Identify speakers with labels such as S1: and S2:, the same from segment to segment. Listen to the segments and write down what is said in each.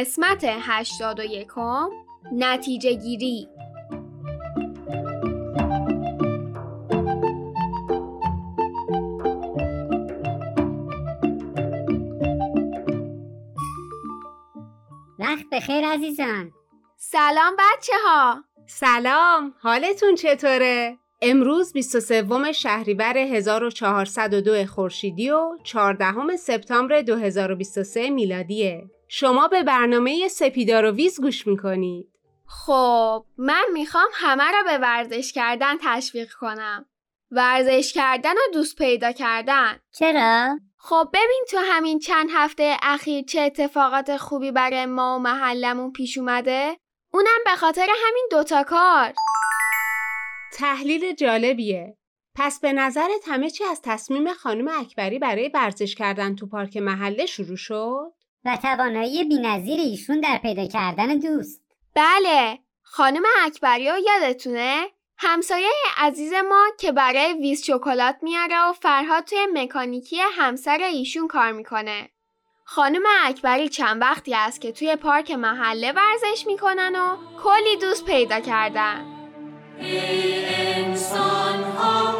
S1: قسمت 81 نتیجه گیری
S2: وقت بخیر عزیزان
S1: سلام بچه ها
S3: سلام حالتون چطوره؟ امروز 23 شهریور 1402 خورشیدی و 14 سپتامبر 2023 میلادیه. شما به برنامه سپیدار و ویز گوش می‌کنید.
S1: خب من می‌خوام همه را به ورزش کردن تشویق کنم. ورزش کردن و دوست پیدا کردن.
S2: چرا؟
S1: خب ببین تو همین چند هفته اخیر چه اتفاقات خوبی برای ما و محلمون پیش اومده؟ اونم به خاطر همین دوتا کار.
S3: تحلیل جالبیه. پس به نظرت همه چی از تصمیم خانم اکبری برای ورزش کردن تو پارک محله شروع شد؟
S2: و توانایی بینظیر ایشون در پیدا کردن دوست
S1: بله خانم اکبری ها یادتونه؟ همسایه عزیز ما که برای ویز شکلات میاره و فرهاد توی مکانیکی همسر ایشون کار می‌کنه. خانم اکبری چند وقتی است که توی پارک محله ورزش می‌کنن و کلی دوست پیدا کردن.
S4: ای انسان ها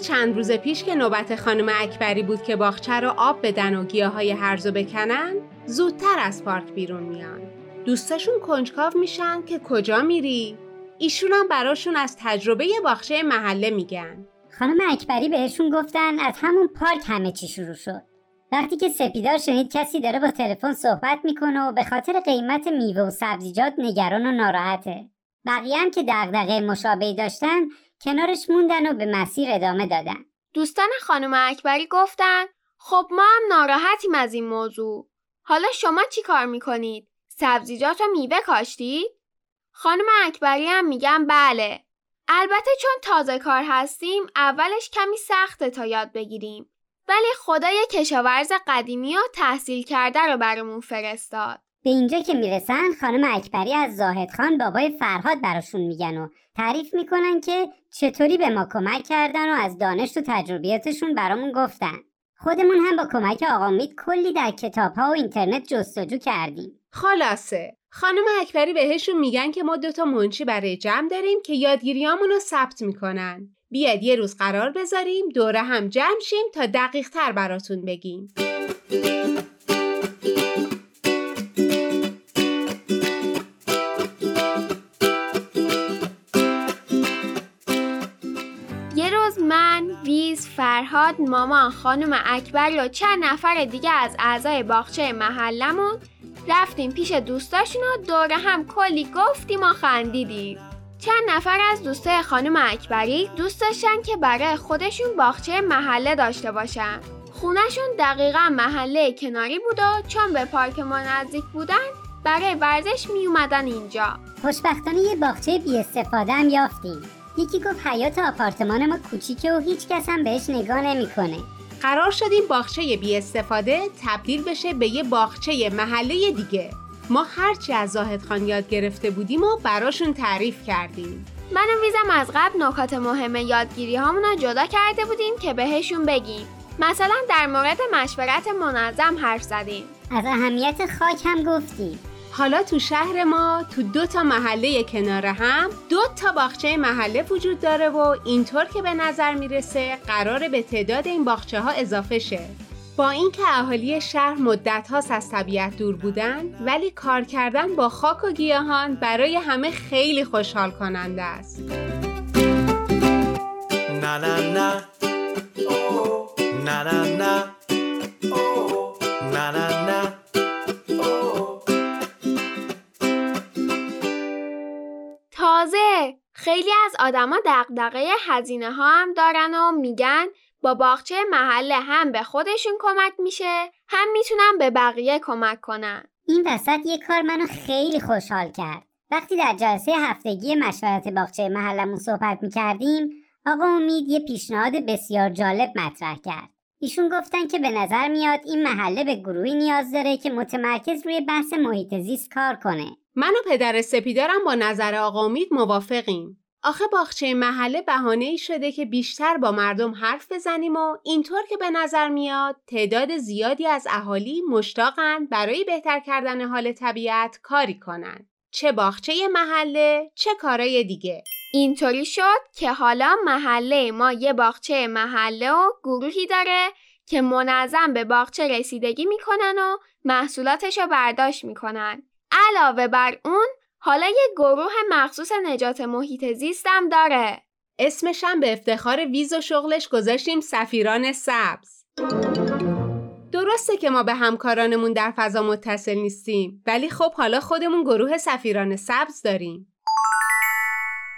S3: چند روز پیش که نوبت خانم اکبری بود که باغچه رو آب بدن و گیاهای هرزو بکنن زودتر از پارک بیرون میان. دوستاشون کنجکاو میشن که کجا میری؟ ایشون هم براشون از تجربه باغچه محله میگن.
S2: خانم اکبری بهشون گفتن از همون پارک همه چی شروع شد. وقتی که سپیدار شنید کسی داره با تلفن صحبت می‌کنه و به خاطر قیمت میوه و سبزیجات نگران و ناراحته. بقیه هم که دغدغه مشابهی داشتن کنارش موندن و به مسیر ادامه دادن
S1: دوستان خانم اکبری گفتن خب ما هم ناراحتیم از این موضوع. حالا شما چی کار می‌کنید؟ سبزیجات و میوه کاشتید؟ خانم اکبری هم میگن بله. البته چون تازه کار هستیم اولش کمی سخته تا یاد بگیریم. ولی خدا یه کشاورز قدیمی و تحصیل کرده رو برامون فرستاد.
S2: به اینجا که می‌رسن خانم اکبری از زاهد خان بابای فرهاد براشون میگن و تعریف می‌کنن که چطوری به ما کمک کردن و از دانش و تجربیاتشون برامون گفتن. خودمون هم با کمک آقا مید کلی در کتاب ها و اینترنت جستجو کردیم.
S3: خلاصه خانم اکبری بهشون میگن که ما دوتا منشی برای جمع داریم که یادگیریامون رو ثبت می‌کنن. بیاد یه روز قرار بذاریم دوره هم جمع شیم تا دقیق تر براتون بگیم.
S1: فرهاد، مامان، خانم اکبری و چند نفر دیگه از اعضای باغچه محلمون رفتیم پیش دوستاشون و دوره هم کلی گفتیم و خندیدیم. چند نفر از دوستای خانم اکبری دوست داشتن که برای خودشون باغچه محله داشته باشن. خونشون دقیقا محله کناری بود و چون به پارک ما نزدیک بودن برای ورزش می اومدن اینجا.
S2: خوشبختانه یه باغچه بی استفاده هم یافتیم یکی گفت حیات آپارتمان ما کوچیکه و هیچ کس هم بهش نگاه نمی‌کنه.
S3: قرار شد این باغچه بی استفاده تبدیل بشه به یه باغچه محله دیگه. ما هرچی از زاهد خان یاد گرفته بودیم و براشون تعریف کردیم.
S1: من و ویزم از قبل نکات مهم یادگیری هامون رو جدا کرده بودیم که بهشون بگیم. مثلا در مورد مشورت منظم حرف زدیم.
S2: از اهمیت خاک هم گفتیم.
S3: حالا تو شهر ما تو دو تا محله کنار هم دو تا باغچه محله وجود داره و اینطور که به نظر می‌رسه قراره به تعداد این باغچه ها اضافه شه. با اینکه اهالی شهر مدت هاست از طبیعت دور بودن ولی کار کردن با خاک و گیاهان برای همه خیلی خوشحال کننده است.
S5: Na na na. Oh na.
S1: خیلی از آدما دغدغه هزینه ها هم دارن و میگن با باغچه محله هم به خودشون کمک میشه هم می‌تونن به بقیه کمک کنن.
S2: این وسط یه کار منو خیلی خوشحال کرد. وقتی در جلسه هفتگی مشورت باغچه محلمون صحبت می‌کردیم آقا امید یه پیشنهاد بسیار جالب مطرح کرد. ایشون گفتن که به نظر میاد این محله به گروهی نیاز داره که متمرکز روی بحث محیط زیست کار کنه.
S3: من و پدر سپیدارم با نظر آقا امید موافقیم. آخه باغچه محله بهانه ای شده که بیشتر با مردم حرف بزنیم و اینطور که به نظر میاد تعداد زیادی از اهالی مشتاقند برای بهتر کردن حال طبیعت کاری کنند. چه باغچه محله چه کارای دیگه.
S1: اینطوری شد که حالا محله ما یه باغچه محله و گروهی داره که منظم به باغچه رسیدگی می‌کنن و محصولاتش رو برداشت می‌کنن. علاوه بر اون حالا یه گروه مخصوص نجات محیط زیستم داره.
S3: اسمش هم به افتخار ویز و شغلش گذاشتیم سفیران سبز. درسته که ما به همکارانمون در فضا متصل نیستیم ولی خب حالا خودمون گروه سفیران سبز داریم.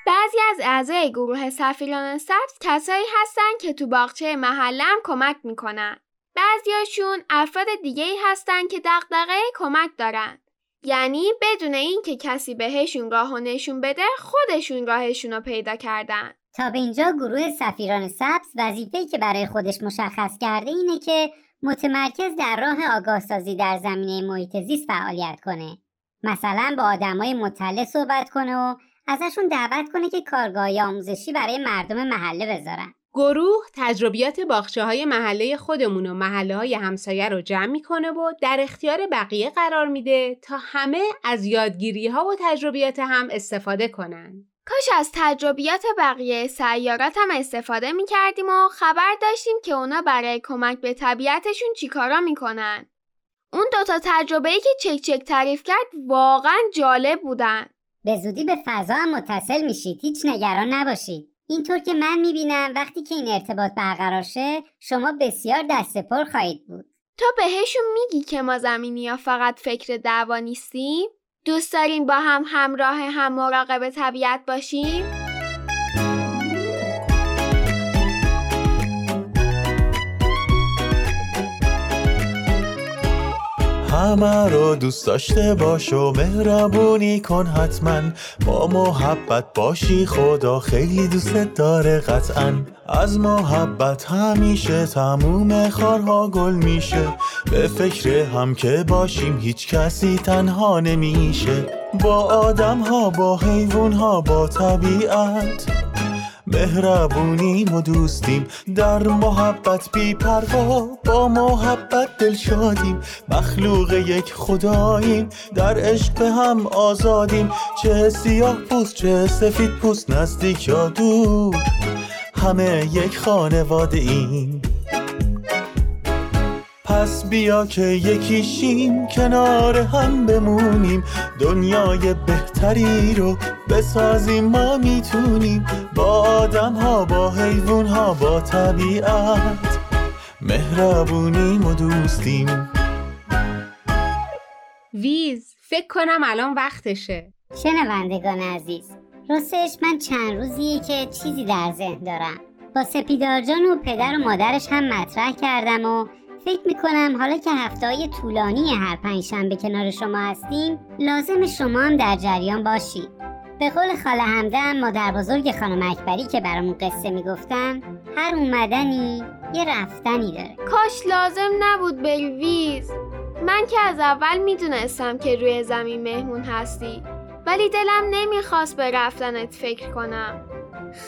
S1: بعضی از اعضای گروه سفیران سبز کسایی هستن که تو باغچه محلم کمک می‌کنن. بعضیاشون افراد دیگه ای هستن که دغدغه کمک دارن. یعنی بدون اینکه کسی بهشون راه و نشون بده خودشون راهشون رو پیدا کردن.
S2: تا به اینجا گروه سفیران سبز وظیفه‌ای که برای خودش مشخص کرده اینه که متمرکز در راه آگاهسازی در زمینه محیط زیست فعالیت کنه. مثلا با آدمای مطلع صحبت کنه و ازشون دعوت کنه که کارگاه آموزشی برای مردم محله بذارن.
S3: گروه تجربیات باغچه های محله خودمون و محله های همسایه رو جمع می‌کنه و در اختیار بقیه قرار میده تا همه از یادگیری ها و تجربیات هم استفاده کنن.
S1: کاش از تجربیات بقیه سیارات هم استفاده می کردیم و خبر داشتیم که اونا برای کمک به طبیعتشون چیکارا می‌کنن. اون دوتا تجربه ای که چک چک تعریف کرد واقعا جالب بودن.
S2: به زودی به فضا هم متصل میشید هیچ نگران نباشید اینطور که من می‌بینم وقتی که این ارتباط برقرار شه شما بسیار دست پر خواهید بود
S1: تو بهشون میگی که ما زمینی ها فقط فکر دعوا نیستیم؟ دوست داریم با هم همراه هم مراقب طبیعت باشیم؟
S5: همه رو دوست داشته باش و مهربونی کن حتما. با محبت باشی خدا خیلی دوستت داره قطعا. از محبت همیشه تموم خارها گل میشه. به فکر هم که باشیم هیچ کسی تنها نمیشه. با آدم ها با حیوان ها با طبیعت. مهربونیم و دوستیم. در محبت بی پروا با محبت دل شادیم. مخلوق یک خداییم. در عشق هم آزادیم. چه سیاه پوست چه سفید پوست نزدیک یا دور. همه یک خانواده ایم. پس بیا که یکیشیم کنار هم بمونیم. دنیای بهتری رو بسازیم ما می‌تونیم با آدم ها با حیوان ها با طبیعت مهربونیم و دوستیم.
S3: ویز فکر کنم الان وقتشه.
S2: شنوندگان عزیز راستش من چند روزیه که چیزی در ذهن دارم. با سپیدار جان و پدر و مادرش هم مطرح کردم و فکر می‌کنم حالا که هفته های طولانی هر پنج شنبه کنار شما هستیم لازم شما هم در جریان باشید به قول خاله همدم مادر بزرگ خانم اکبری که برامون قصه می‌گفتن هر اومدنی یه رفتنی داره.
S1: کاش لازم نبود بری ویز من که از اول می‌دونستم که روی زمین مهمون هستی ولی دلم نمی‌خواست به رفتنت فکر کنم.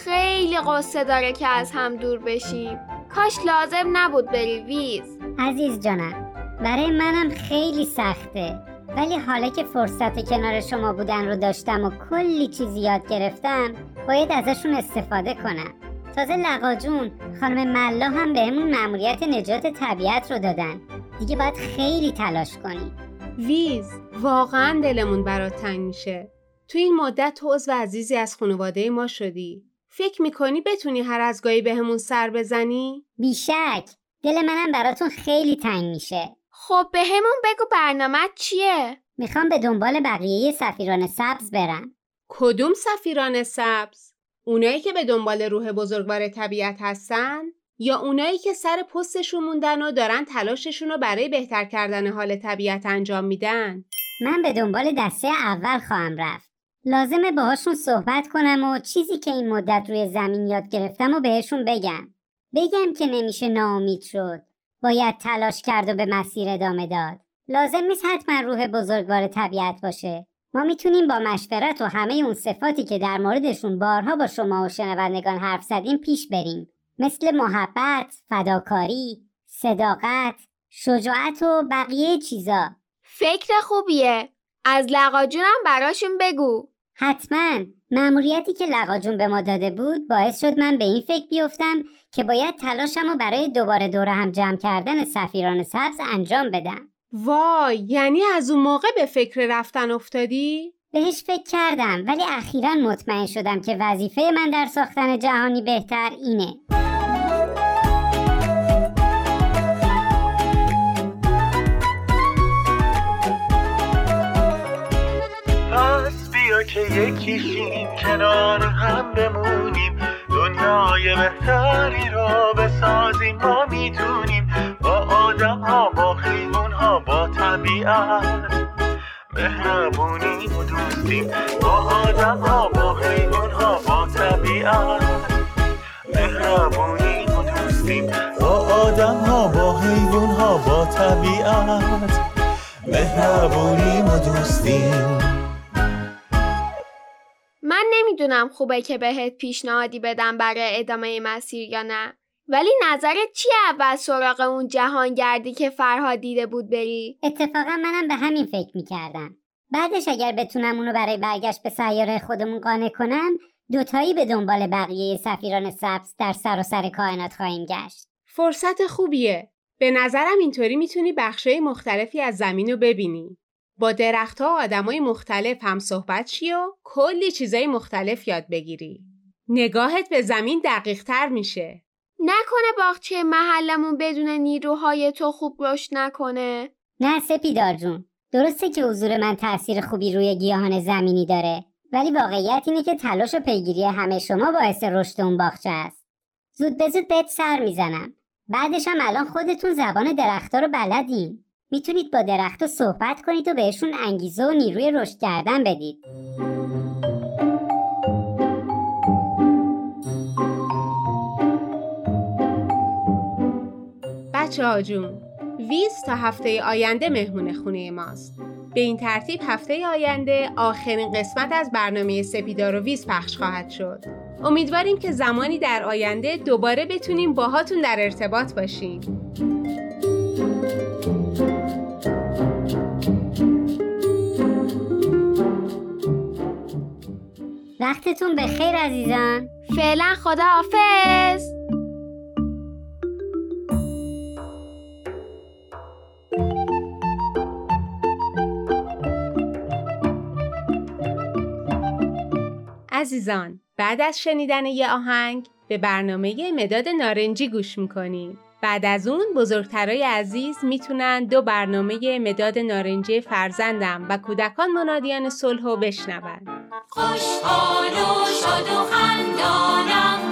S1: خیلی قصه داره که از هم دور بشیم. کاش لازم نبود بری ویز
S2: عزیز جانم برای منم خیلی سخته. ولی حالا که فرصت کنار شما بودن رو داشتم و کلی چیز یاد گرفتم باید ازشون استفاده کنم. تازه لقا جون خانم ملا هم بهمون مأموریت نجات طبیعت رو دادن. دیگه باید خیلی تلاش کنیم.
S3: ویز واقعا دلمون برات تنگ میشه. تو این مدت تو عضو عزیزی از خانواده ما شدی. فکر می‌کنی بتونی هر از گاهی بهمون سر بزنی؟
S2: بیشک. دل منم براتون خیلی تنگ میشه.
S1: خب به همون بگو برنامه چیه؟
S2: می‌خوام به دنبال بقیه سفیران سبز برم.
S3: کدوم سفیران سبز؟ اونایی که به دنبال روح بزرگوار طبیعت هستن؟ یا اونایی که سر پستشون موندن و دارن تلاششون رو برای بهتر کردن حال طبیعت انجام میدن؟
S2: من به دنبال دسته اول خواهم رفت. لازمه باهاشون صحبت کنم و چیزی که این مدت روی زمین یاد گرفتم و بهشون بگم. بگم که نمیشه ناامید شد. باید تلاش کرد و به مسیر ادامه داد. لازم نیست حتما روح بزرگوار طبیعت باشه. ما می‌تونیم با مشورت و همه اون صفاتی که در موردشون بارها با شما و شنوندگان حرف زدیم پیش بریم. مثل محبت، فداکاری، صداقت، شجاعت و بقیه چیزا.
S1: فکر خوبیه. از لقاجونم براشون بگو.
S2: حتما. مأموریتی که لقاجون به ما داده بود باعث شد من به این فکر بیفتم که باید تلاشم رو برای دوباره دور هم جمع کردن سفیران سبز انجام بدم.
S3: وای یعنی از اون موقع به فکر رفتن افتادی؟
S2: بهش فکر کردم ولی اخیرا مطمئن شدم که وظیفه من در ساختن جهانی بهتر اینه.
S5: پس بیا که یکیشیم کنار هم بمونیم. دنیای بهتری را بسازیم ما می‌دونیم با آدم ها با خیمون ها با طبیعت. مهربونی و دوستیم با آدم ها با خیمون ها با طبیعت. مهربونی و با آدم ها با با طبیعت. مهربونی و دوستیم.
S1: نمی‌دونم خوبه که بهت پیشنهادی بدم برای ادامه مسیر یا نه ولی نظرت چیه اول سراغ اون جهانگردی که فرهاد دیده بود بری؟
S2: اتفاقا منم به همین فکر می‌کردم بعدش اگر بتونم اونو برای برگشت به سیاره خودمون قانع کنم دوتایی به دنبال بقیه سفیران سبز در سراسر کائنات خواهیم گشت
S3: فرصت خوبیه. به نظرم اینطوری می‌تونی بخشای مختلفی از زمین رو ببینی. با درختها و آدمای مختلف هم صحبت شی و کلی چیزای مختلف یاد بگیری. نگاهت به زمین دقیق تر میشه.
S1: نکنه باغچه محلمون بدون نیروهای تو خوب رشد نکنه؟
S2: نه سپیدار جون درسته که حضور من تاثیر خوبی روی گیاهان زمینی داره ولی واقعیت اینه که تلاش و پیگیری همه شما باعث رشد اون باغچه است زود به زود بهت سر می‌زنم بعدش هم الان خودتون زبان درختها رو بلدین می‌تونید با درختها صحبت کنید و بهشون انگیزه و نیروی رشد کردن بدید.
S3: بچه ها جون ویز تا هفته آینده مهمون خونه ماست. به این ترتیب هفته آینده آخرین قسمت از برنامه سپیدار و ویز پخش خواهد شد. امیدواریم که زمانی در آینده دوباره بتونیم باهاتون در ارتباط باشیم.
S2: وقتتون به خیر عزیزان.
S1: فعلا خدا حافظ.
S3: عزیزان بعد از شنیدن یه آهنگ به برنامه مداد نارنجی گوش می‌کنیم. بعد از اون بزرگترای عزیز می‌تونن دو برنامه مداد نارنجی فرزندم و کودکان منادیان صلح بشنون.
S4: خوشحال و شاد و خندانم.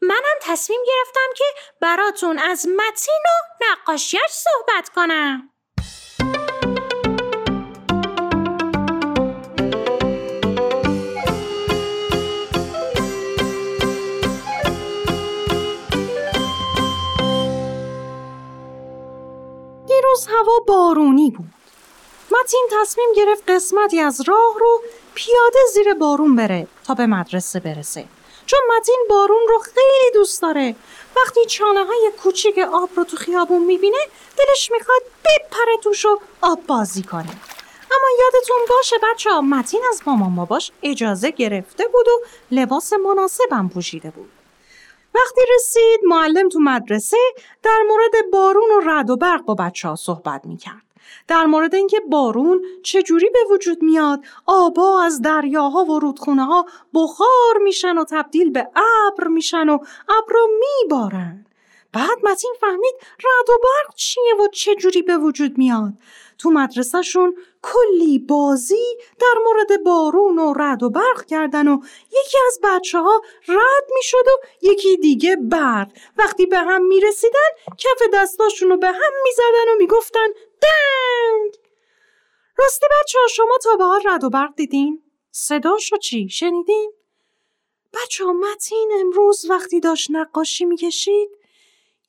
S6: منم تصمیم گرفتم که براتون از متین و نقاشیش صحبت کنم
S7: دیروز هوا بارونی بود. متین تصمیم گرفت قسمتی از راه رو پیاده زیر بارون بره تا به مدرسه برسه. چون متین بارون رو خیلی دوست داره. وقتی چانه های کوچیک آب رو تو خیابون می‌بینه دلش می‌خواد بپره توش و آب بازی کنه. اما یادتون باشه بچه ها متین از مامان باباش اجازه گرفته بود و لباس مناسبم پوشیده بود. وقتی رسید معلم تو مدرسه در مورد بارون و رد و برق با بچه ها صحبت می‌کرد. در مورد اینکه بارون چجوری به وجود میاد آبا از دریاها و رودخونه ها بخار میشن و تبدیل به ابر میشن و ابر رو میبارن. بعد متین فهمید رد و برق چیه و چجوری به وجود میاد. تو مدرسهشون کلی بازی در مورد بارون و رد و برق کردن و یکی از بچه ها رد می‌شد و یکی دیگه برق وقتی به هم می‌رسیدن کف دستاشون رو به هم می‌زدن و می‌گفتن دنگ راستی بچه ها شما تا به حال رد و برق دیدین؟ صداشو چی؟ شنیدین؟ بچه ها متین امروز وقتی داشت نقاشی می‌کشید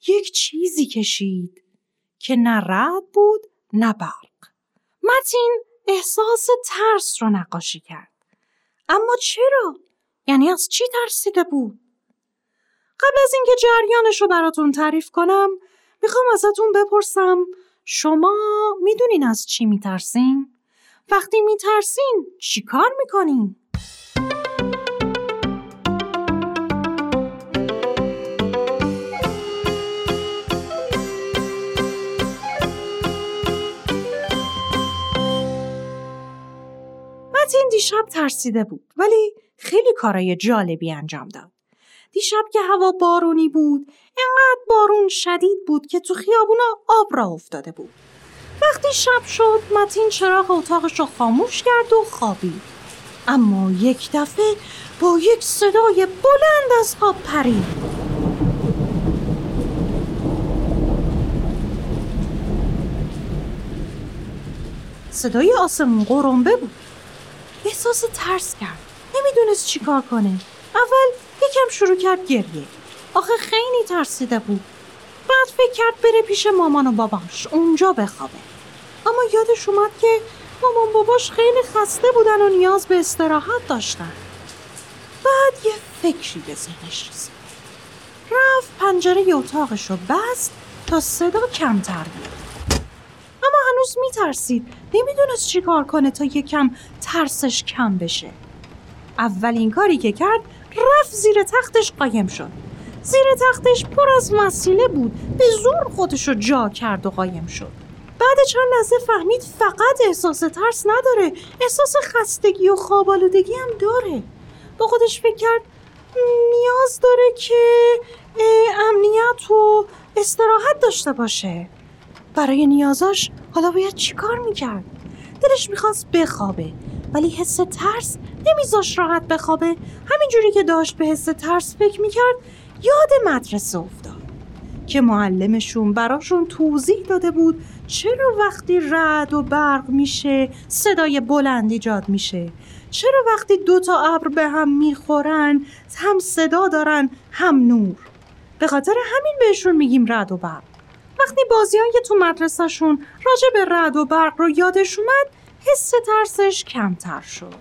S7: یک چیزی کشید که نه رد بود نه برق متین احساس ترس رو نقاشی کرد اما چرا؟ یعنی از چی ترسیده بود؟ قبل از اینکه جریانش رو براتون تعریف کنم می‌خوام ازتون بپرسم شما می‌دونین از چی میترسین؟ وقتی میترسین چی کار می‌کنین؟ متین دیشب ترسیده بود ولی خیلی کارای جالبی انجام داد. دیشب که هوا بارونی بود انقدر بارون شدید بود که تو خیابونا آب را افتاده بود. وقتی شب شد متین چراغ اتاقش رو خاموش کرد و خوابید. اما یک دفعه با یک صدای بلند از خواب پرید. صدای آسمون قرنبه بود. احساس ترس کرد. نمی‌دونست چی کار کنه. اول یکم شروع کرد گریه. آخه خیلی ترسیده بود. بعد فکر کرد بره پیش مامان و باباش اونجا بخوابه. اما یادش اومد که مامان باباش خیلی خسته بودن و نیاز به استراحت داشتن بعد یه فکری به ذهنش رسید رفت پنجره اتاقش رو بست تا صدا کمتر بیاد اما هنوز میترسید. نمی‌دونست چی کار کنه تا یکم ترسش کم بشه. اولین کاری که کرد رفت زیر تختش قایم شد. زیر تختش پر از مسیله بود. به زور خودش رو جا کرد و قایم شد. بعد چند لحظه فهمید فقط احساس ترس نداره. احساس خستگی و خوابالودگی هم داره. با خودش فکر کرد نیاز داره که امنیت و استراحت داشته باشه. برای نیازاش حالا باید چیکار می‌کرد؟ دلش می‌خواست بخوابه ولی حس ترس نمیذاش راحت بخوابه. همینجوری که داشت به حس ترس فکر می‌کرد یاد مدرسه افتاد. که معلمشون براشون توضیح داده بود چرا وقتی رعد و برق میشه صدای بلند ایجاد میشه. چرا وقتی دو تا ابر به هم می‌خورن هم صدا دارن هم نور. به خاطر همین بهشون میگیم رعد و برق. وقتی بازیان که تو مدرسهشون راجع به رعد و برق رو یادش اومد حس ترسش کمتر شد.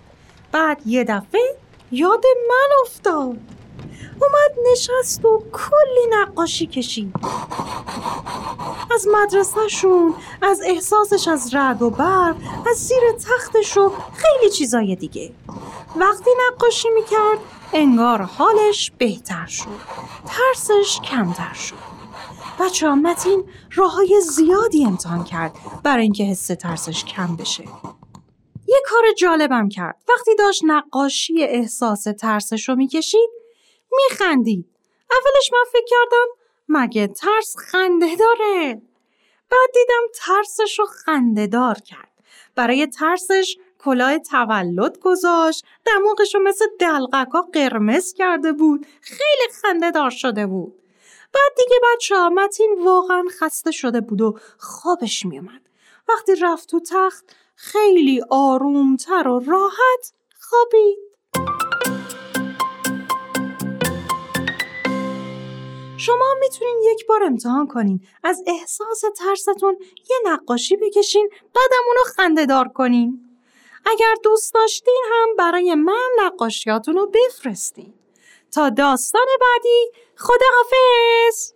S7: بعد یه دفعه یاد من افتاد. اومد نشست و کلی نقاشی کشید. از مدرسهشون از احساسش از رعد و برق از زیر تختش و خیلی چیزای دیگه. وقتی نقاشی می‌کرد انگار حالش بهتر شد. ترسش کمتر شد. بچه ها متین راه های زیادی امتحان کرد برای اینکه حس ترسش کم بشه. یه کار جالبم کرد. وقتی داشت نقاشی احساس ترسش رو می‌کشید میخندید. اولش من فکر کردم مگه ترس خنده داره؟ بعد دیدم ترسش رو خنده دار کرد. برای ترسش کلاه تولد گذاشت. دماغش رو مثل دلقکا قرمز کرده بود. خیلی خنده دار شده بود. بعد دیگه بچه ها متین واقعا خسته شده بود و خوابش میومد وقتی رفت تو تخت خیلی آرومتر و راحت خوابید. شما می‌تونین یک بار امتحان کنین. از احساس ترستون یه نقاشی بکشین بعدم اونو خنده دار کنین. اگر دوست داشتین هم برای من نقاشیاتون رو بفرستین. تا داستان بعدی خداحافظ!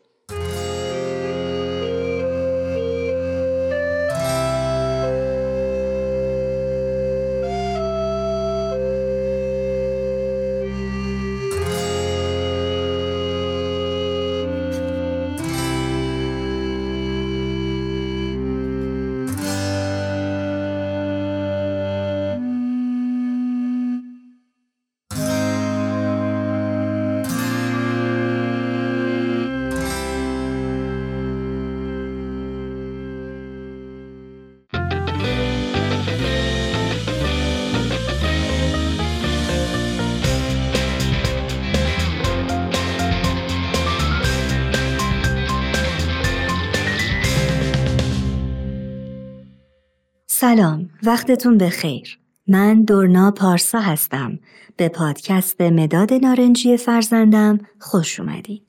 S8: سلام وقتتون بخیر. من دورنا پارسا هستم. به پادکست مداد نارنجی فرزندم خوش اومدین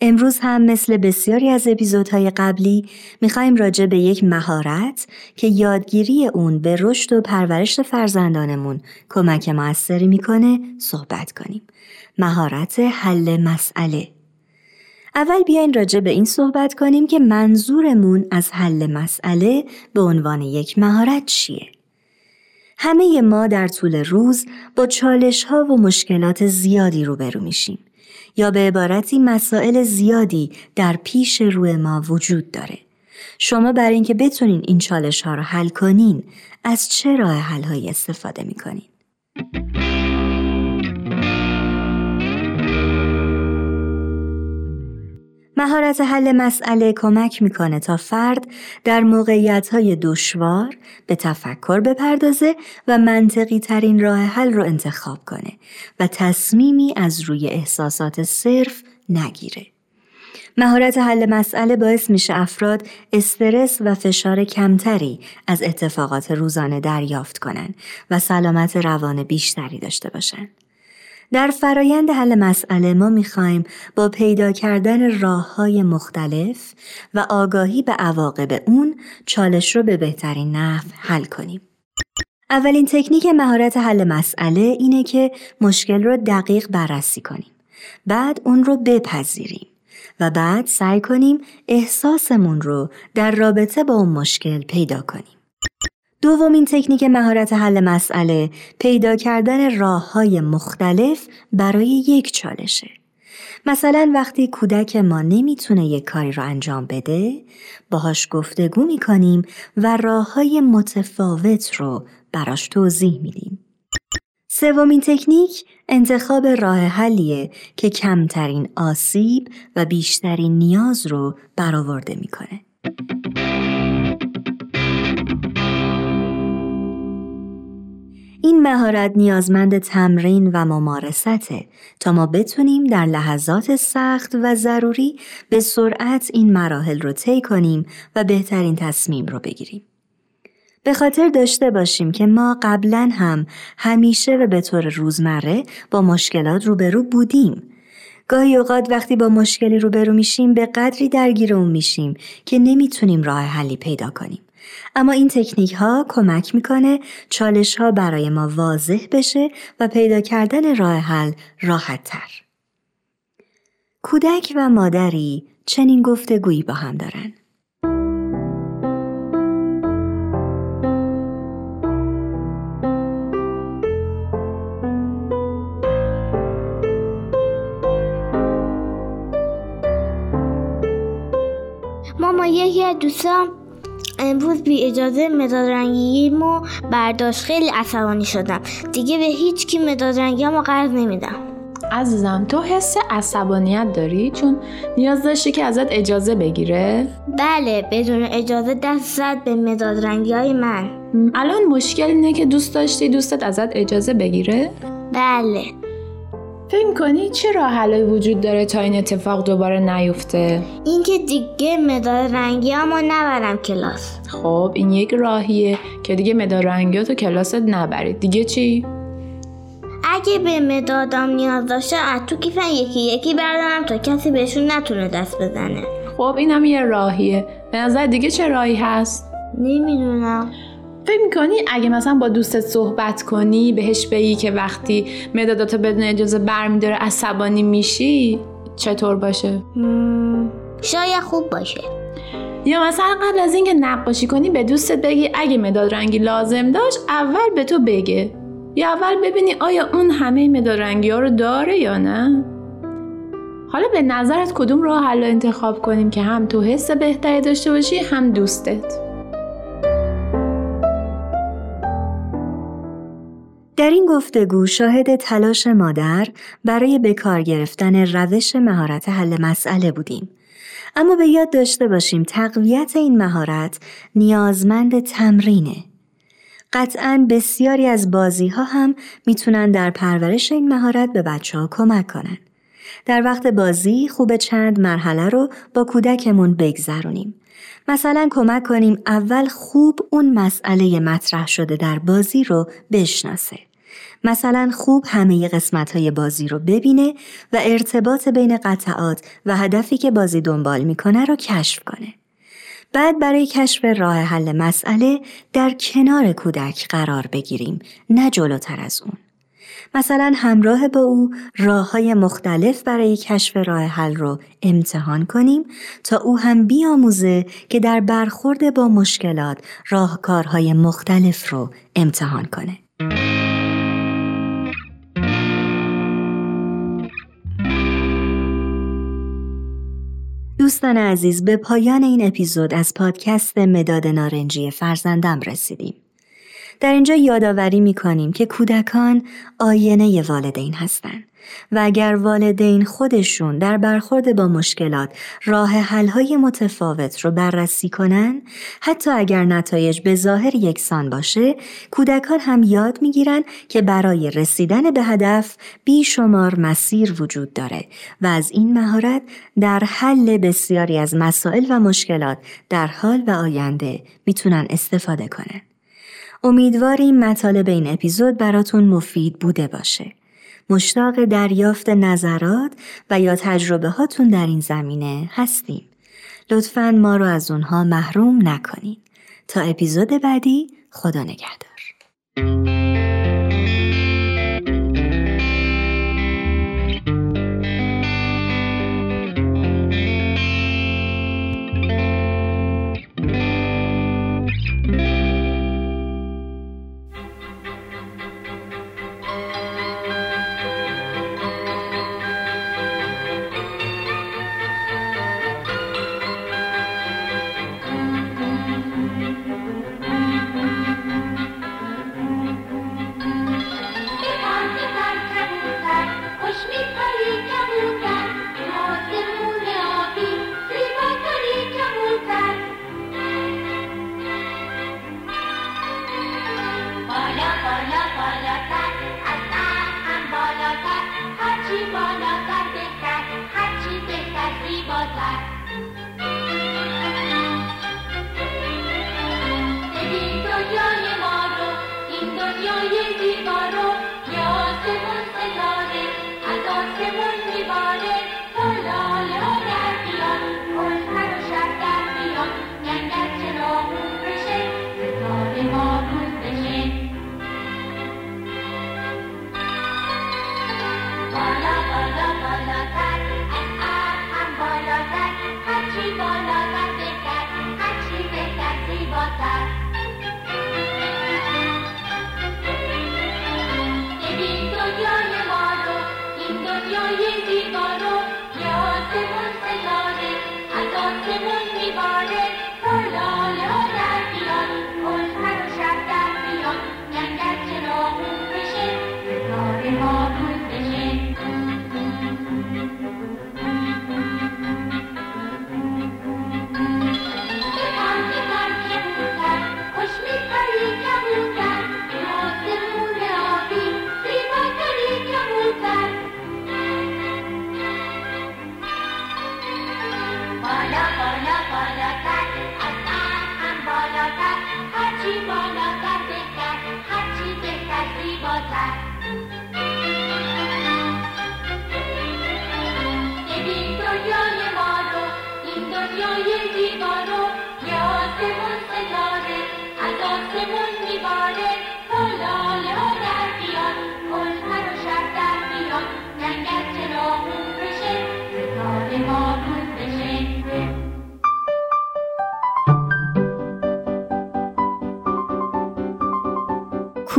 S8: امروز هم مثل بسیاری از اپیزودهای قبلی می‌خوایم راجع به یک مهارت که یادگیری اون به رشد و پرورش فرزندانمون کمک موثری می‌کنه صحبت کنیم. مهارت حل مسئله. اول بیاین راجع به این صحبت کنیم که منظورمون از حل مسئله به عنوان یک مهارت چیه. همه ما در طول روز با چالش ها و مشکلات زیادی روبرو میشیم یا به عبارتی مسائل زیادی در پیش روی ما وجود داره. شما برای اینکه بتونین این چالش ها رو حل کنین از چه راه حل هایی استفاده می‌کنین؟ مهارت حل مسئله کمک می‌کنه تا فرد در موقعیت های دشوار به تفکر بپردازه و منطقی ترین راه حل رو انتخاب کنه و تصمیمی از روی احساسات صرف نگیره. مهارت حل مسئله باعث میشه افراد استرس و فشار کمتری از اتفاقات روزانه دریافت کنن و سلامت روان بیشتری داشته باشند. در فرایند حل مسئله ما می‌خوایم با پیدا کردن راه های مختلف و آگاهی به عواقب اون چالش رو به بهترین نحو حل کنیم. اولین تکنیک مهارت حل مسئله اینه که مشکل رو دقیق بررسی کنیم. بعد اون رو بپذیریم و بعد سعی کنیم احساسمون رو در رابطه با اون مشکل پیدا کنیم. دومین تکنیک مهارت حل مسئله پیدا کردن راه های مختلف برای یک چالشه. مثلا وقتی کودک ما نمی‌تونه یک کاری رو انجام بده باهاش گفتگو می‌کنیم و راه های متفاوت رو براش توضیح میدیم. سومین تکنیک انتخاب راه حلیه که کمترین آسیب و بیشترین نیاز رو برآورده می‌کنه. این مهارت نیازمند تمرین و ممارسته تا ما بتونیم در لحظات سخت و ضروری به سرعت این مراحل رو طی کنیم و بهترین تصمیم رو بگیریم. به خاطر داشته باشیم که ما قبلا هم همیشه و به طور روزمره با مشکلات روبرو بودیم. گاهی اوقات وقتی با مشکلی روبرو میشیم به قدری درگیر اون میشیم که نمی‌تونیم راه حلی پیدا کنیم. اما این تکنیک ها کمک می‌کنه چالش ها برای ما واضح بشه و پیدا کردن راه حل راحت تر. کودک و مادری چنین گفتگویی با هم دارن.
S9: ماما یکی از دوستان امروز بی اجازه مداد رنگیمو برداشت. خیلی عصبانی شدم. دیگه به هیچ کی مداد رنگیمو قرض نمیدم.
S10: عزیزم تو حس عصبانیت داری؟ چون نیاز داشتی که ازت اجازه بگیره؟
S9: بله بدون اجازه دست زد به مداد رنگی های من
S10: الان مشکل اینه که دوست داشتی دوستت ازت اجازه بگیره؟
S9: بله.
S10: فکر کنی چه راه وجود داره تا این اتفاق دوباره نیفته؟
S9: اینکه دیگه مداد رنگی نبرم کلاس
S10: خب این یک راهیه که دیگه مداد رنگیات تو کلاست نبرید دیگه چی؟
S9: اگه به مدادم نیاز داشته از تو کیفن یکی یکی بردارم تا کسی بهشون نتونه دست بزنه
S10: خب این هم یه راهیه به نظر دیگه چه راهی هست؟
S9: نمی‌دونم
S10: فکر می‌کنی اگه مثلا با دوستت صحبت کنی بهش بگی که وقتی مداداتو بدون اجازه برمیداره عصبانی میشی چطور باشه؟
S9: شاید خوب باشه.
S10: یا مثلا قبل از اینکه نقاشی کنی به دوستت بگی اگه مداد رنگی لازم داشت اول به تو بگه. یا اول ببینی آیا اون همه مداد رنگی ها رو داره یا نه. حالا به نظرت کدوم راه حل انتخاب کنیم که هم تو حس بهتری داشته باشی هم دوستت؟
S8: در این گفتگو شاهد تلاش مادر برای به کار گرفتن روش مهارت حل مسئله بودیم. اما به یاد داشته باشیم تقویت این مهارت نیازمند تمرینه. قطعا بسیاری از بازی ها هم می‌تونن در پرورش این مهارت به بچه ها کمک کنن. در وقت بازی خوب چند مرحله رو با کودکمون بگذرونیم. مثلا کمک کنیم اول خوب اون مسئله مطرح شده در بازی رو بشناسه. مثلا خوب همه قسمت های بازی رو ببینه و ارتباط بین قطعات و هدفی که بازی دنبال می‌کنه رو کشف کنه. بعد برای کشف راه حل مسئله در کنار کودک قرار بگیریم نه جلوتر از اون. مثلا همراه با او راه های مختلف برای کشف راه حل رو امتحان کنیم تا او هم بیاموزه که در برخورد با مشکلات راهکارهای مختلف رو امتحان کنه. دوستان عزیز به پایان این اپیزود از پادکست مداد نارنجی فرزندم رسیدیم. در اینجا یادآوری می کنیم که کودکان آینه والدین هستند و اگر والدین خودشون در برخورد با مشکلات راه حل‌های متفاوت رو بررسی کنن حتی اگر نتایج به ظاهر یکسان باشه کودکان هم یاد می‌گیرن که برای رسیدن به هدف بیشمار مسیر وجود داره و از این مهارت در حل بسیاری از مسائل و مشکلات در حال و آینده می‌تونن استفاده کنن. امیدواریم مطالب این اپیزود براتون مفید بوده باشه.
S11: مشتاق دریافت نظرات و یا تجربه هاتون در این زمینه هستیم. لطفاً ما رو از اونها محروم نکنید. تا اپیزود بعدی خدا نگهدار.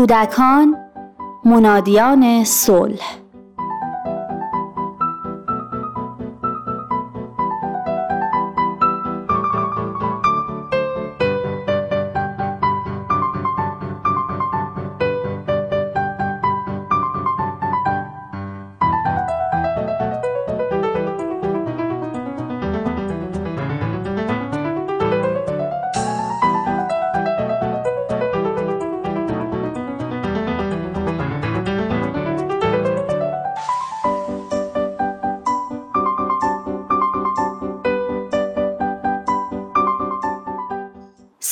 S12: کودکان منادیان صلح.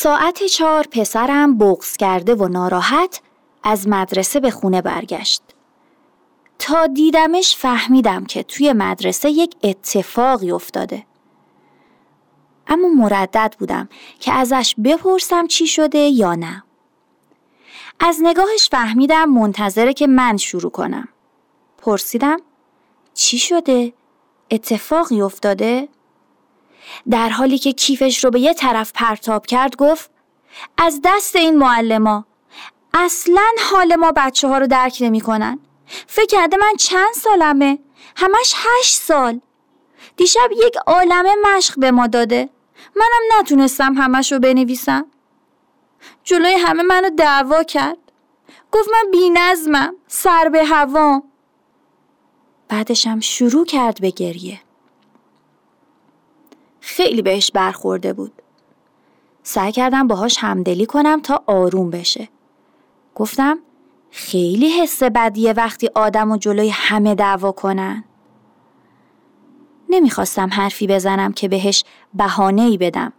S12: ساعت چهار پسرم بغز کرده و ناراحت از مدرسه به خونه برگشت. تا دیدمش فهمیدم که توی مدرسه یک اتفاقی افتاده. اما مردد بودم که ازش بپرسم چی شده یا نه. از نگاهش فهمیدم منتظره که من شروع کنم. پرسیدم چی شده؟ اتفاقی افتاده؟ در حالی که کیفش رو به یه طرف پرتاب کرد گفت از دست این معلما اصلا حال ما بچه ها رو درک نمی کنن. فکر کرده من چند سالمه؟ همش هشت سال. دیشب یک عالمه مشق به ما داده. منم نتونستم همش رو بنویسم. جلوی همه منو دعوا کرد. گفت من بی نظمم سر به هوا. بعدشم شروع کرد به گریه. خیلی بهش برخورده بود. سعی کردم باهاش همدلی کنم تا آروم بشه. گفتم خیلی حس بدیه وقتی آدم و جلوی همه دعوا کنن. نمی‌خواستم حرفی بزنم که بهش بهانه ای بدم.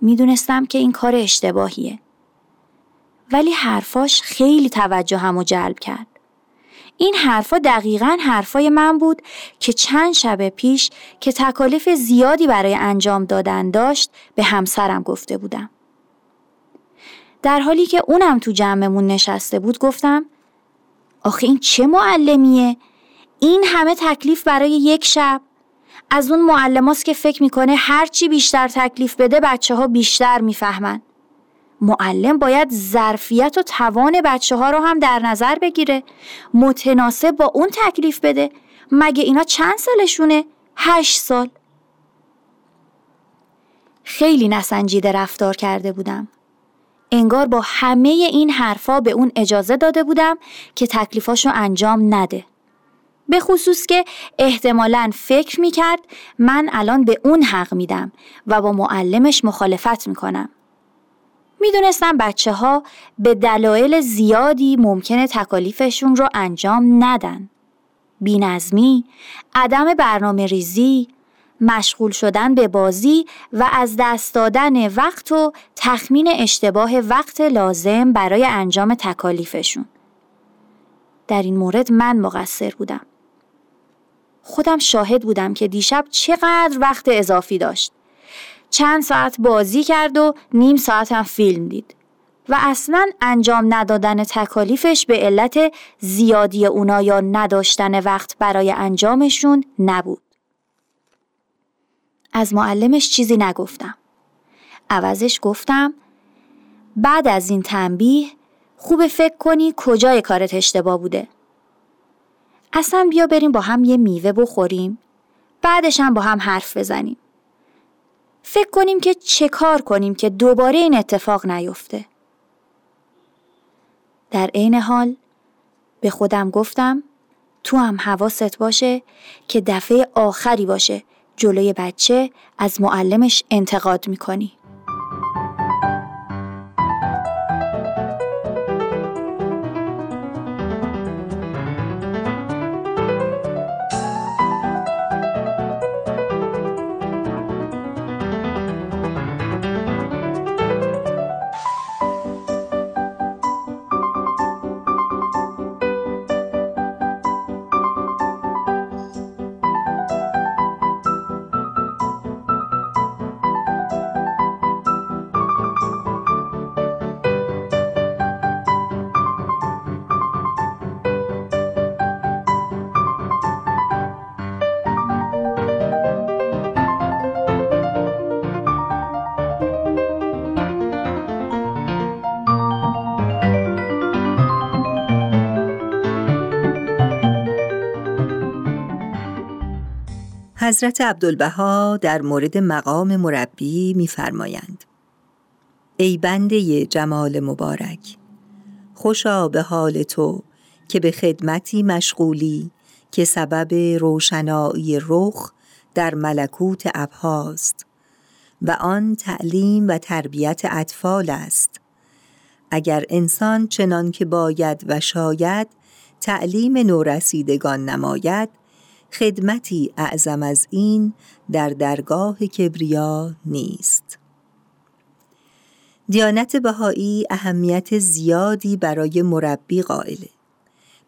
S12: می‌دونستم که این کار اشتباهیه. ولی حرفاش خیلی توجه همو جلب کرد. این حرفا دقیقا حرفای من بود که چند شب پیش که تکالیف زیادی برای انجام دادن داشت به همسرم گفته بودم. در حالی که اونم تو جمعمون نشسته بود گفتم آخه این چه معلمیه؟ این همه تکلیف برای یک شب؟ از اون معلماست که فکر می‌کنه هرچی بیشتر تکلیف بده بچه ها بیشتر می‌فهمن. معلم باید ظرفیت و توان بچه ها رو هم در نظر بگیره. متناسب با اون تکلیف بده. مگه اینا چند سالشونه؟ هشت سال. خیلی نسنجیده رفتار کرده بودم. انگار با همه این حرفا به اون اجازه داده بودم که تکلیفاشو انجام نده. به خصوص که احتمالا فکر می‌کرد من الان به اون حق میدم و با معلمش مخالفت می‌کنم. می‌دونستم بچه ها به دلایل زیادی ممکنه تکالیفشون رو انجام ندن. بینظمی، عدم برنامه ریزی، مشغول شدن به بازی و از دست دادن وقت و تخمین اشتباه وقت لازم برای انجام تکالیفشون. در این مورد من مقصر بودم. خودم شاهد بودم که دیشب چقدر وقت اضافی داشت. چند ساعت بازی کرد و نیم ساعت هم فیلم دید. و اصلا انجام ندادن تکالیفش به علت زیادی اونا یا نداشتن وقت برای انجامشون نبود. از معلمش چیزی نگفتم. عوضش گفتم بعد از این تنبیه خوب فکر کنی کجای کارت اشتباه بوده. اصلا بیا بریم با هم یه میوه بخوریم. بعدش هم با هم حرف بزنیم. فکر کنیم که چه کار کنیم که دوباره این اتفاق نیفته. در عین حال به خودم گفتم تو هم حواست باشه که دفعه آخری باشه جلوی بچه از معلمش انتقاد می‌کنی.
S13: حضرت عبدالبها در مورد مقام مربی می‌فرمایند. ای بنده جمال مبارک خوشا به حال تو که به خدمتی مشغولی که سبب روشنایی رخ در ملکوت ابهاست و آن تعلیم و تربیت اطفال است. اگر انسان چنان که باید و شاید تعلیم نورسیدگان نماید خدمتی اعظم از این در درگاه کبریا نیست. دیانت بهایی اهمیت زیادی برای مربی قائله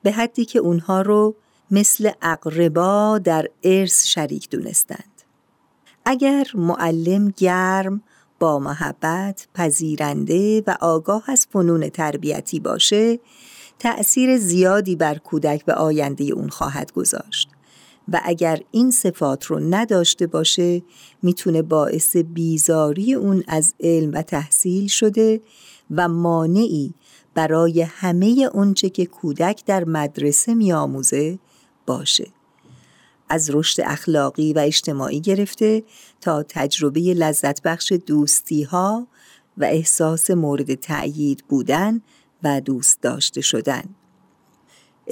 S13: به حدی که اونها رو مثل اقربا در ارث شریک دونستند. اگر معلم گرم با محبت پذیرنده و آگاه از فنون تربیتی باشه تأثیر زیادی بر کودک به آینده اون خواهد گذاشت. و اگر این صفات رو نداشته باشه می‌تونه باعث بیزاری اون از علم و تحصیل شده و مانعی برای همه اونچه که کودک در مدرسه میآموزه باشه. از رشد اخلاقی و اجتماعی گرفته تا تجربه لذت بخش دوستی ها و احساس مورد تأیید بودن و دوست داشته شدن.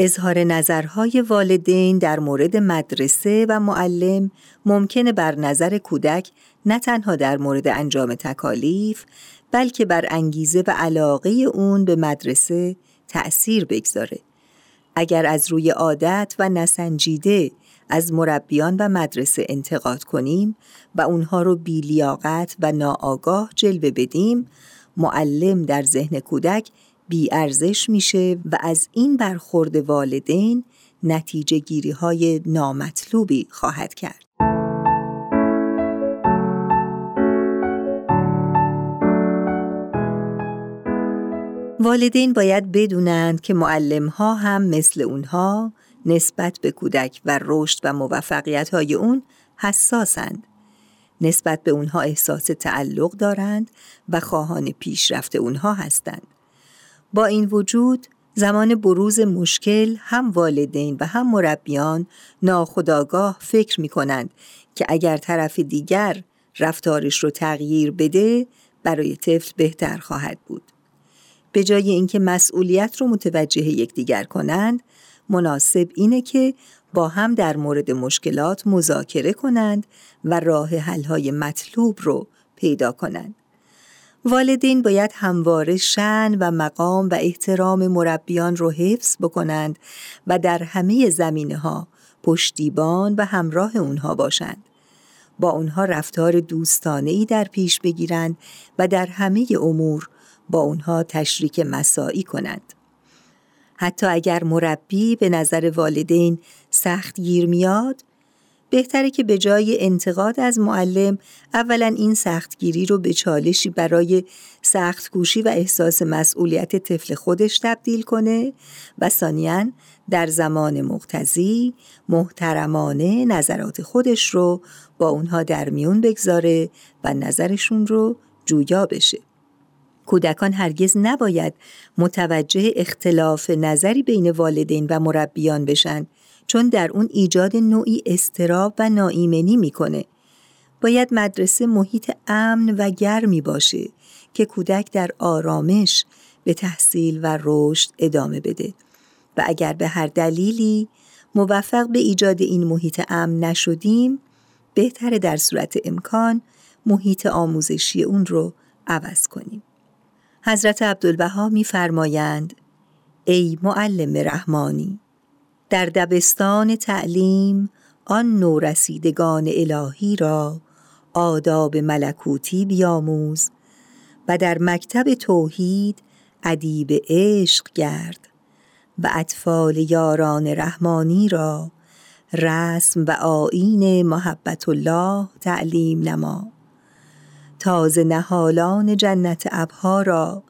S13: اظهار نظرهای والدین در مورد مدرسه و معلم ممکنه بر نظر کودک نه تنها در مورد انجام تکالیف بلکه بر انگیزه و علاقه اون به مدرسه تأثیر بگذاره. اگر از روی عادت و نسنجیده از مربیان و مدرسه انتقاد کنیم و اونها رو بیلیاقت و ناآگاه جلوه بدیم، معلم در ذهن کودک بیارزش میشه و از این برخورد والدین نتیجه گیری های نامطلوبی خواهد کرد. والدین باید بدونند که معلم ها هم مثل اونها نسبت به کودک و رشد و موفقیت های اون حساسند. نسبت به اونها احساس تعلق دارند و خواهان پیشرفت اونها هستند. با این وجود زمان بروز مشکل هم والدین و هم مربیان ناخداگاه فکر می کنند که اگر طرف دیگر رفتارش رو تغییر بده برای طفل بهتر خواهد بود. به جای اینکه مسئولیت رو متوجه یکدیگر کنند مناسب اینه که با هم در مورد مشکلات مذاکره کنند و راه حل‌های مطلوب رو پیدا کنند. والدین باید همواره شن و مقام و احترام مربیان رو حفظ بکنند و در همه زمینه ها پشتیبان و همراه اونها باشند. با اونها رفتار دوستانه ای در پیش بگیرند و در همه امور با اونها تشریک مساعی کنند. حتی اگر مربی به نظر والدین سخت گیر میاد بهتره که به جای انتقاد از معلم اولا این سختگیری رو به چالشی برای سخت و احساس مسئولیت طفل خودش تبدیل کنه و ثانیا در زمان مقتضی محترمانه نظرات خودش رو با اونها در میون بگذاره و نظرشون رو جویا بشه. کودکان هرگز نباید متوجه اختلاف نظری بین والدین و مربیان بشن چون در اون ایجاد نوعی استراب و ناایمنی می‌کنه. باید مدرسه محیط امن و گرمی باشه که کودک در آرامش به تحصیل و رشد ادامه بده و اگر به هر دلیلی موفق به ایجاد این محیط امن نشدیم بهتره در صورت امکان محیط آموزشی اون رو عوض کنیم. حضرت عبدالبها میفرمایند ای معلم رحمانی در دبستان تعلیم آن نورسیدگان الهی را آداب ملکوتی بیاموز و در مکتب توحید ادیب عشق گرد و اطفال یاران رحمانی را رسم و آیین محبت الله تعلیم نما. تازه نهالان جنت ابها را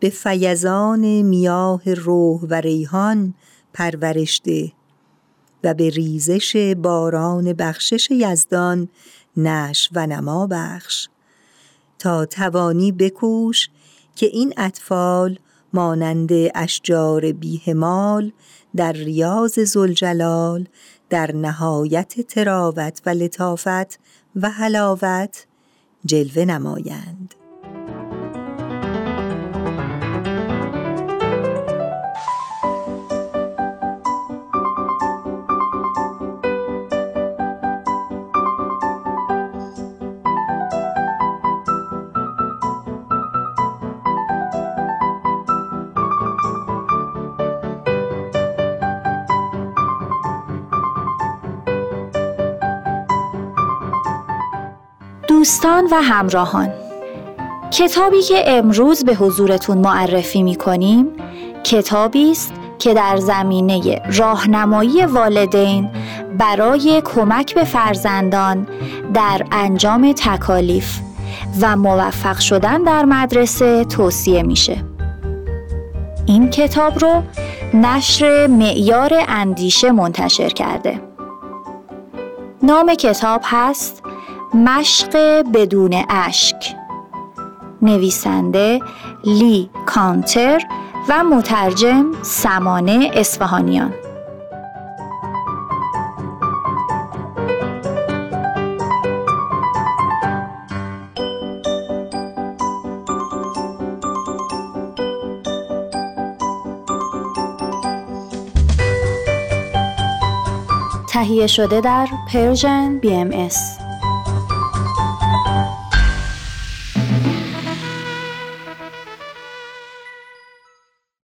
S13: به فیضان میاه روح و ریحان پرورش ده و به ریزش باران بخشش یزدان نش و نما بخش. تا توانی بکوش که این اطفال مانند اشجار بیهمال در ریاض زلجلال در نهایت تراوت و لطافت و حلاوت جلوه نمایند.
S12: دوستان و همراهان کتابی که امروز به حضورتون معرفی می کنیم کتابی است که در زمینه راهنمایی والدین برای کمک به فرزندان در انجام تکالیف و موفق شدن در مدرسه توصیه میشه. این کتاب رو نشر معیار اندیشه منتشر کرده. نام کتاب هست مشق بدون اشک. نویسنده لی کانتر و مترجم سمانه اصفهانیان. تهیه شده در پرژن بی ام ایس.